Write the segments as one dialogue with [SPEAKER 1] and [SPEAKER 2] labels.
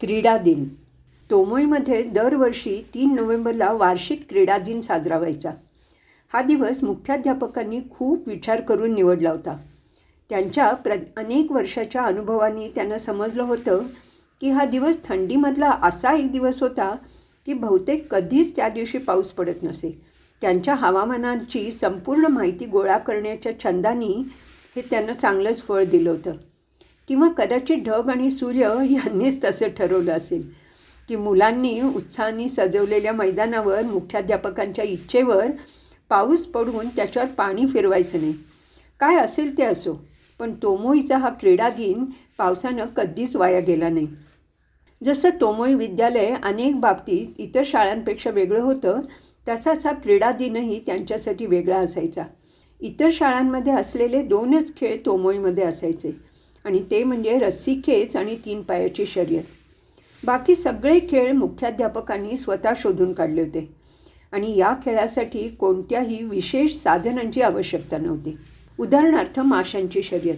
[SPEAKER 1] क्रीडा दिन. तोमोईमध्ये दरवर्षी तीन नोव्हेंबरला वार्षिक क्रीडा दिन साजरा व्हायचा. हा दिवस मुख्याध्यापकांनी खूप विचार करून निवडला होता. त्यांच्या प्र अनेक वर्षाच्या अनुभवांनी त्यांना समजलं होतं की हा दिवस थंडीमधला असा एक दिवस होता की बहुतेक कधीच त्या दिवशी पाऊस पडत नसे. त्यांच्या हवामानाची संपूर्ण माहिती गोळा करण्याच्या छंदानी हे त्यांना चांगलंच फळ दिलं होतं. किंवा कदाचित ढग आणि सूर्य यांनीच तसं ठरवलं असेल. की मुलांनी उत्साहाने सजवलेल्या मैदानावर मुख्याध्यापकांच्या इच्छेवर पाऊस पडून त्याच्यावर पाणी फिरवायचं नाही. काय असेल ते असो पण तोमोईचा हा क्रीडा दिन पावसानं कधीच वाया गेला नाही. जसं तोमोई विद्यालय अनेक बाबतीत इतर शाळांपेक्षा वेगळं होतं तसाच हा क्रीडा दिनही त्यांच्यासाठी वेगळा असायचा. इतर शाळांमध्ये असलेले दोनच खेळ तोमोईमध्ये असायचे. आणि ते म्हणजे रस्सी खेच आणि तीन पायाची शर्यत. बाकी सगळे खेळ मुख्याध्यापकांनी स्वतः शोधून काढले होते. आणि या खेळासाठी कोणत्याही विशेष साधनांची आवश्यकता नव्हती. उदाहरणार्थ माशांची शर्यत.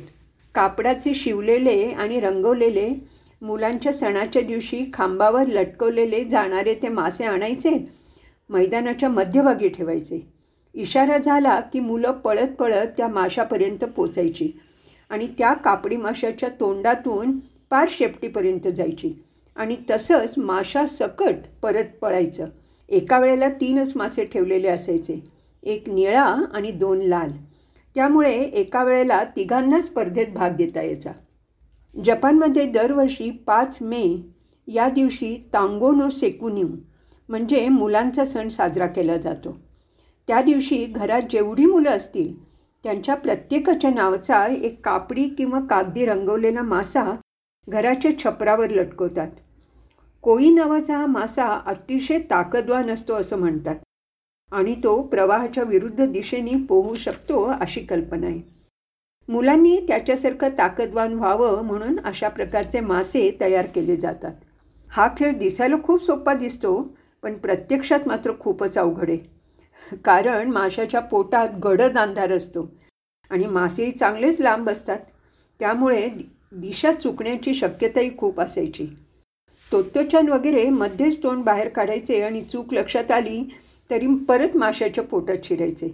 [SPEAKER 1] कापडाचे शिवलेले आणि रंगवलेले मुलांच्या सणाच्या दिवशी खांबावर लटकवलेले जाणारे ते मासे आणायचे मैदानाच्या मध्यभागी ठेवायचे. इशारा झाला की मुलं पळत पळत त्या माशापर्यंत पोचायची. आणि त्या कापडी माशाच्या तोंडातून पार शेपटीपर्यंत जायची. आणि तसंच माशा सकट परत पळायचं. एका वेळेला तीनच मासे ठेवलेले असायचे. एक निळा आणि दोन लाल. त्यामुळे एका वेळेला तिघांना स्पर्धेत भाग घेता यायचा. जपानमध्ये दरवर्षी पाच मे या दिवशी तांगोनो सेकुन्यू म्हणजे मुलांचा सण साजरा केला जातो. त्या दिवशी घरात जेवढी मुलं असतील त्यांच्या प्रत्येकाच्या नावाचा एक कापडी किंवा कागदी रंगवलेला मासा घराच्या छपरावर लटकवतात. कोळी नावाचा हा मासा अतिशय ताकदवान असतो असं म्हणतात आणि तो प्रवाहाच्या विरुद्ध दिशेने पोहू शकतो अशी कल्पना आहे. मुलांनी त्याच्यासारखं ताकदवान व्हावं म्हणून अशा प्रकारचे मासे तयार केले जातात. हा खेळ दिसायला खूप सोपा दिसतो पण प्रत्यक्षात मात्र खूपच अवघड आहे. कारण माशाच्या पोटात गडद अंधार असतो आणि मासे चांगलेच लांब असतात. त्यामुळे दिशा चुकण्याची शक्यताही खूप असायची. तोत्तोचान वगैरे मध्येच तोंड बाहेर काढायचे आणि चूक लक्षात आली तरी परत माशाच्या पोटात शिरायचे.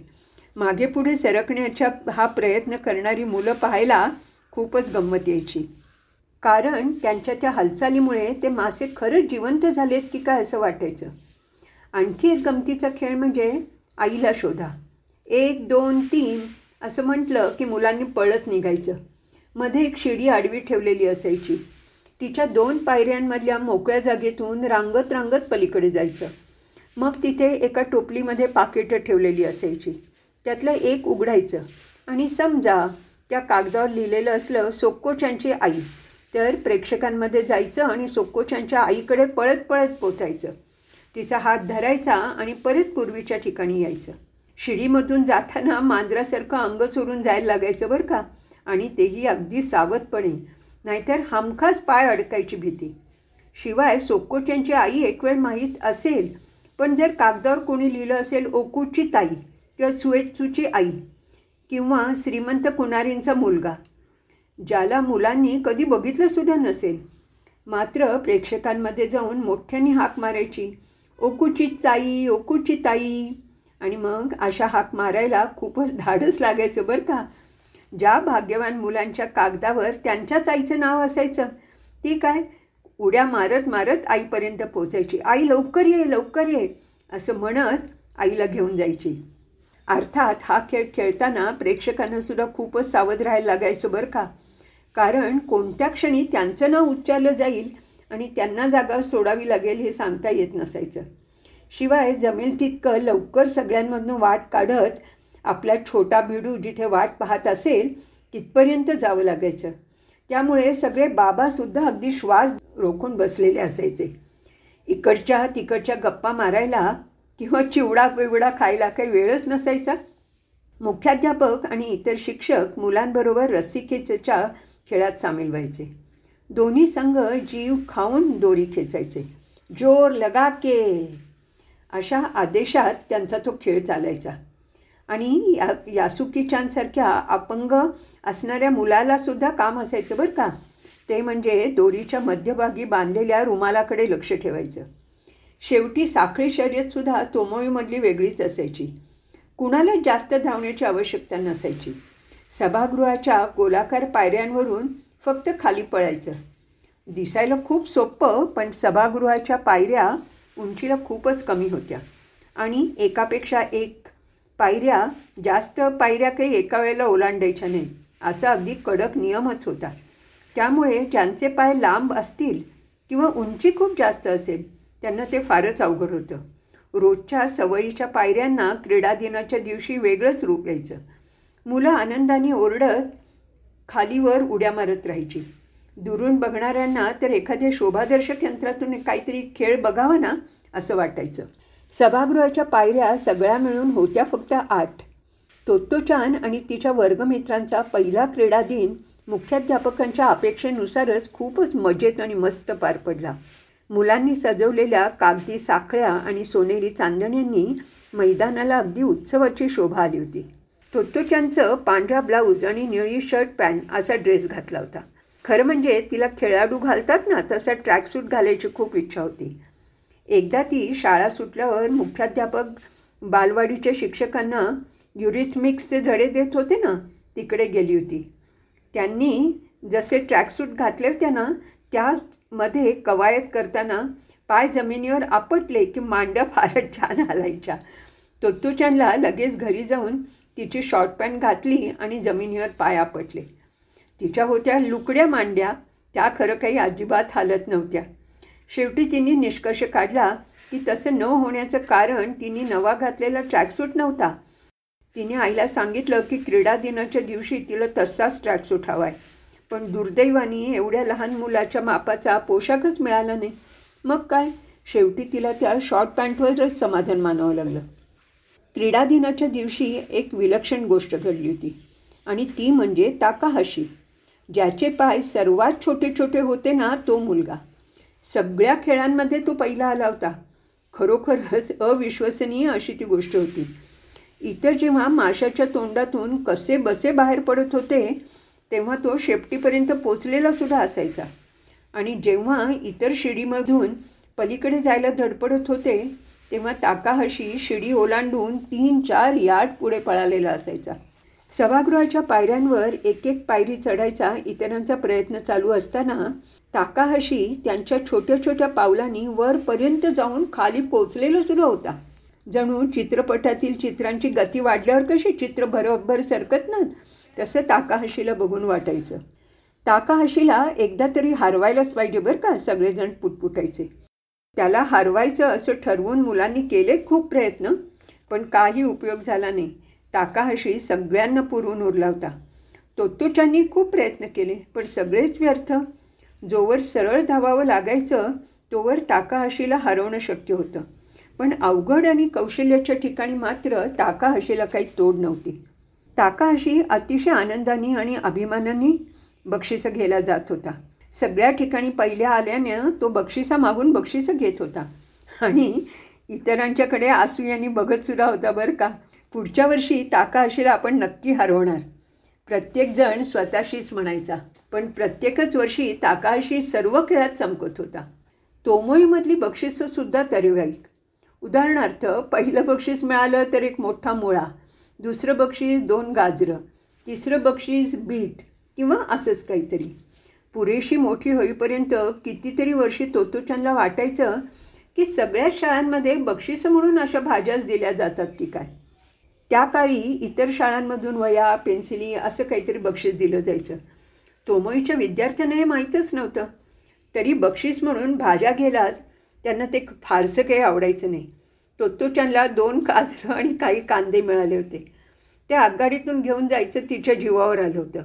[SPEAKER 1] मागे पुढे सरकण्याचा हा प्रयत्न करणारी मुलं पाहायला खूपच गंमत यायची. कारण त्यांच्या त्या हालचालीमुळे ते मासे खरंच जिवंत झालेत की काय असं वाटायचं? आणखी एक गमतीचा खेळ म्हणजे आईला शोधा. एक दोन तीन असं म्हटलं की मुलांनी पळत निघायचं. मध्ये एक शिडी आडवी ठेवलेली असायची. तिच्या दोन पायऱ्यांमधल्या मोकळ्या जागेतून रांगत रांगत पलीकडे जायचं. मग तिथे एका टोपलीमध्ये पाकिटं ठेवलेली असायची. त्यातलं एक उघडायचं. आणि समजा त्या कागदावर लिहिलेलं असलं सोक्कोच्यांची आई तर प्रेक्षकांमध्ये जायचं आणि सोक्कोच्यांच्या आईकडे पळत पळत पोचायचं. तिचा हात धरायचा आणि परत पूर्वीच्या ठिकाणी यायचं. शिडीमधून जाताना मांजरासारखं अंग चोरून जायला लागायचं बरं का? आणि तेही अगदी सावधपणे. नाहीतर हमखास पाय अडकायची भीती. शिवाय सोकोच्यांची आई एक वेळ माहीत असेल पण जर कागदावर कोणी लिहिलं असेल ओकूची ताई किंवा सुएचूची आई किंवा श्रीमंत कुणारींचा मुलगा ज्याला मुलांनी कधी बघितलंसुद्धा नसेल. मात्र प्रेक्षकांमध्ये जाऊन मोठ्याने हाक मारायची ओकुची ताई ओकुची ताई आणि मग अशा हाक मारायला खूपच धाडस लागायचं बरं का. ज्या भाग्यवान मुलांच्या कागदावर त्यांच्याच आईचं नाव असायचं. ती काय? उड्या मारत मारत आईपर्यंत पोचायची आई लवकर ये लवकर ये असं म्हणत आईला घेऊन जायची. अर्थात हा खेळ खेळताना प्रेक्षकांना सुद्धा खूपच सावध राहायला लागायचं बरं का. कारण कोणत्या क्षणी त्यांचं नाव उच्चारलं जाईल आणि त्यांना जागा सोडावी लागेल हे सांगता येत नसायचं. शिवाय जमेल तितकं लवकर सगळ्यांमधनं वाट काढत आपला छोटा बिडू जिथे वाट पाहत असेल तिथपर्यंत जावं लागायचं. त्यामुळे सगळे बाबासुद्धा अगदी श्वास रोखून बसलेले असायचे. इकडच्या तिकडच्या गप्पा मारायला किंवा चिवडा बिवडा खायला काही वेळच नसायचा. मुख्याध्यापक आणि इतर शिक्षक मुलांबरोबर रस्सीखेचच्या खेळात सामील व्हायचे. दोन्ही संघ जीव खाऊन दोरी खेचायचे. जोर लगा के. अशा आदेशात त्यांचा तो खेळ चालायचा. आणि या यासुकीच्यांसारख्या अपंग असणाऱ्या मुलालासुद्धा काम असायचं बरं का. ते म्हणजे दोरीच्या मध्यभागी बांधलेल्या रुमालाकडे लक्ष ठेवायचं. शेवटी साखळी शर्यतसुद्धा तोमोईमधली वेगळीच असायची. कुणालाच जास्त धावण्याची आवश्यकता नसायची. सभागृहाच्या गोलाकार पायऱ्यांवरून फक्त खाली पळायचं. दिसायला खूप सोपं पण सभागृहाच्या पायऱ्या उंचीला खूपच कमी होत्या. आणि एकापेक्षा एक पायऱ्या जास्त पायऱ्या काही एका वेळेला ओलांडायच्या नाही असा अगदी कडक नियमच होता. त्यामुळे ज्यांचे पाय लांब असतील किंवा उंची खूप जास्त असेल त्यांना ते फारच अवघड होतं. रोजच्या सवयीच्या पायऱ्यांना क्रीडा दिनाच्या दिवशी वेगळंच रूप यायचं मुलं आनंदाने ओरडत खालीवर उड्या मारत राहायची. दुरून बघणाऱ्यांना तर एखाद्या शोभादर्शक यंत्रातून काहीतरी खेळ बघावा ना असं वाटायचं. सभागृहाच्या पायऱ्या सगळ्या मिळून होत्या फक्त आठ. तोत्तोचान आणि तिच्या वर्गमित्रांचा पहिला क्रीडा दिन मुख्याध्यापकांच्या अपेक्षेनुसारच खूपच मजेत आणि मस्त पार पडला. मुलांनी सजवलेल्या कागदी साखळ्या आणि सोनेरी चांदण्यांनी मैदानाला अगदी उत्सवाची शोभा आली होती. तोत्तोच्यांचं पांढरा ब्लाऊज आणि निळी शर्ट पॅन्ट असा ड्रेस घातला होता. खरं म्हणजे तिला खेळाडू घालतात ना तसा ट्रॅकसूट घालायची खूप इच्छा होती. एकदा ती शाळा सुटल्यावर मुख्याध्यापक बालवाडीच्या शिक्षकांना युरिथमिक्सचे धडे देत होते ना तिकडे गेली होती. त्यांनी जसे ट्रॅकसूट घातले होते ना त्यामध्ये कवायत करताना पाय जमिनीवर आपटले की मांड्या फारच छान हालायच्या. तोत्तुचनला लगेच घरी जाऊन तिची शॉर्ट पॅन्ट घातली आणि जमिनीवर पाय आपटले तिच्या होत्या लुकड्या मांड्या त्या खरं काही अजिबात हालत नव्हत्या. शेवटी तिने निष्कर्ष काढला की तसं न होण्याचं कारण तिने नवा घातलेला ट्रॅकसूट नव्हता. तिने आईला सांगितलं की क्रीडा दिनाच्या दिवशी तिला तसाच ट्रॅकसूट हवा आहे पण दुर्दैवाने एवढ्या लहान मुलाच्या मापाचा पोशाखच मिळाला नाही. मग काय? शेवटी तिला त्या शॉर्ट पॅन्टवरच समाधान मानावं लागलं. क्रीडा दिनाच्या दिवशी एक विलक्षण गोष्ट घडली होती. आणि ती म्हणजे ताकाहाशी. ज्याचे पाय सर्वात छोटे छोटे होते ना तो मुलगा. सगळ्या खेळांमध्ये तो पहिला आला होता. खरोखरच अविश्वसनीय अशी ती गोष्ट होती. इतर जेव्हा माशाच्या तोंडातून कसे बसे बाहेर पडत होते तेव्हा तो शेपटीपर्यंत पोचलेला सुद्धा असायचा. आणि जेव्हा इतर शिडीमधून पलीकडे जायला धडपडत होते तेव्हा ताकाहशी शिडी ओलांडून तीन चार यार्ड पुढे पळालेला असायचा. सभागृहाच्या पायऱ्यांवर एक एक पायरी चढायचा इतरांचा प्रयत्न चालू असताना ताकाहशी त्यांच्या छोट्या छोट्या पावलांनी वरपर्यंत जाऊन खाली पोचलेला सुरू होता. जणू चित्रपटातील चित्रांची गती वाढल्यावर कशी चित्र बरोबर सरकत ना तसं ताकाहशीला बघून वाटायचं. ताकाहशीला एकदा तरी हरवायलाच पाहिजे बरं का सगळेजण पुटपुटायचे. त्याला हरवायचं असं ठरवून मुलांनी केले खूप प्रयत्न पण काही उपयोग झाला नाही. ताकाहाशी सगळ्यांना पुरून उरला होता. तोत्तोच्यांनी खूप प्रयत्न केले पण सगळेच व्यर्थ. जोवर सरळ धावावं लागायचं तोवर ताकाहाशीला हरवणं शक्य होतं. पण अवघड आणि कौशल्याच्या ठिकाणी मात्र ताकाहाशीला काही तोड नव्हती. ताकाहाशी अतिशय आनंदाने आणि अभिमानाने बक्षिसं घ्यायला जात होता. सगळ्या ठिकाणी पहिल्या आल्यानं तो बक्षिसा मागून बक्षिसं घेत होता. आणि इतरांच्याकडे आसूयानी बघतसुद्धा होता बरं का. पुढच्या वर्षी ताकाहाशीला आपण नक्की हरवणार. प्रत्येकजण स्वतःशीच म्हणायचा. पण प्रत्येकच वर्षी ताकाशी सर्व खेळात चमकत होता. तोमोईमधली बक्षिसंसुद्धा तरेवाईक उदाहरणार्थ पहिलं बक्षीस मिळालं तर एक मोठा मुळा दुसरं बक्षीस दोन गाजरं तिसरं बक्षीस बीट किंवा असंच काहीतरी. पुरेशी मोठी होईपर्यंत कितीतरी वर्षी तोतोचनला वाटायचं की सगळ्याच शाळांमध्ये बक्षिसं म्हणून अशा भाज्याच दिल्या जातात की काय? त्या काळी इतर शाळांमधून वया पेन्सिली असं काहीतरी बक्षीस दिलं जायचं. तोमोईच्या विद्यार्थ्यांना हे माहीतच नव्हतं. तरी बक्षीस म्हणून भाज्या गेलात त्यांना ते फारसं काही आवडायचं नाही. तोत्तोचनला दोन काजरं आणि काही कांदे मिळाले होते. ते आगगाडीतून घेऊन जायचं तिच्या जीवावर आलं होतं.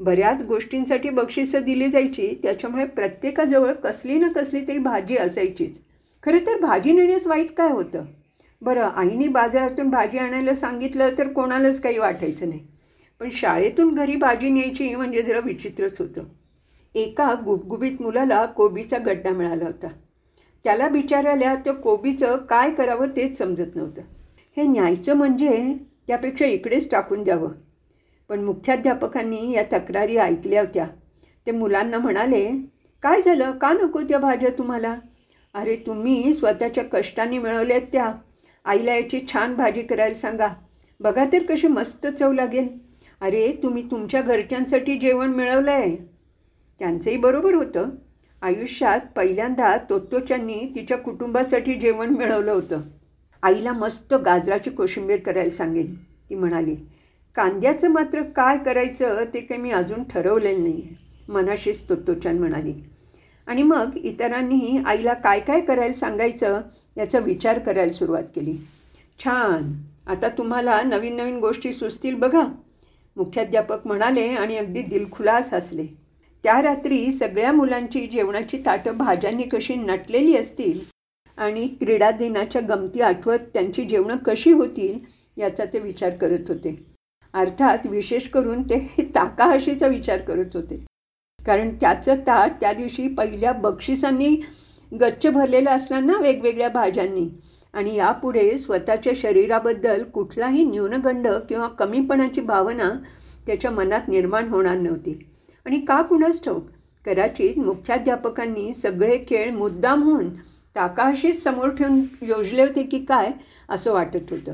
[SPEAKER 1] बऱ्याच गोष्टींसाठी बक्षिसं दिली जायची त्याच्यामुळे प्रत्येकाजवळ कसली ना कसली तरी भाजी असायचीच. खरं तर भाजी नेण्यात वाईट काय होतं? बरं आईने बाजारातून भाजी आणायला सांगितलं तर कोणालाच काही वाटायचं नाही. पण शाळेतून घरी भाजी न्यायची म्हणजे जरा विचित्रच होतं. एका गुबगुबीत मुलाला कोबीचा गड्डा मिळाला होता. त्याला विचारायला त्या कोबीचं काय करावं तेच समजत नव्हतं. हे न्यायचं म्हणजे त्यापेक्षा इकडेच टाकून द्यावं. पण मुख्याध्यापकांनी या तक्रारी ऐकल्या होत्या. ते मुलांना म्हणाले काय झालं? का नको त्या भाज्या तुम्हाला? अरे तुम्ही स्वतःच्या कष्टाने मिळवल्यात त्या. आईला याची छान भाजी करायला सांगा. बघा तर कशी मस्त चव लागेल. अरे तुम्ही तुमच्या घरच्यांसाठी जेवण मिळवलं आहे त्यांचंही बरोबर होतं. आयुष्यात पहिल्यांदा तोत्तोच्यांनी तिच्या कुटुंबासाठी जेवण मिळवलं होतं. आईला मस्त गाजराची कोशिंबीर करायला सांगेन. ती म्हणाली. कांद्याचं मात्र काय करायचं ते काही मी अजून ठरवलेलं नाही आहे मनाशी तोत्तोचान म्हणाली. आणि मग इतरांनीही आईला काय काय करायला सांगायचं याचा विचार करायला सुरुवात केली. छान आता तुम्हाला नवीन नवीन गोष्टी सुचतील बघा. मुख्याध्यापक म्हणाले आणि अगदी दिलखुलास हसले. त्या रात्री सगळ्या मुलांची जेवणाची ताटं भाज्यांनी कशी नटलेली असतील आणि क्रीडा दिनाच्या गमती आठवत त्यांची जेवणं कशी होतील याचा ते विचार करत होते. अर्थात विशेष करून ते ताकाहाशीचा विचार करत होते. कारण त्याचं ताट त्या दिवशी पहिल्या बक्षिसांनी गच्च भरलेलं असणार ना वेगवेगळ्या भाज्यांनी. आणि यापुढे स्वतःच्या शरीराबद्दल कुठलाही न्यूनगंड किंवा कमीपणाची भावना त्याच्या मनात निर्माण होणार नव्हती. आणि का कुणास ठाऊक कदाचित मुख्याध्यापकांनी सगळे खेळ मुद्दाम होऊन ताकाशीच समोर ठेवून योजले होते की काय असं वाटत होतं.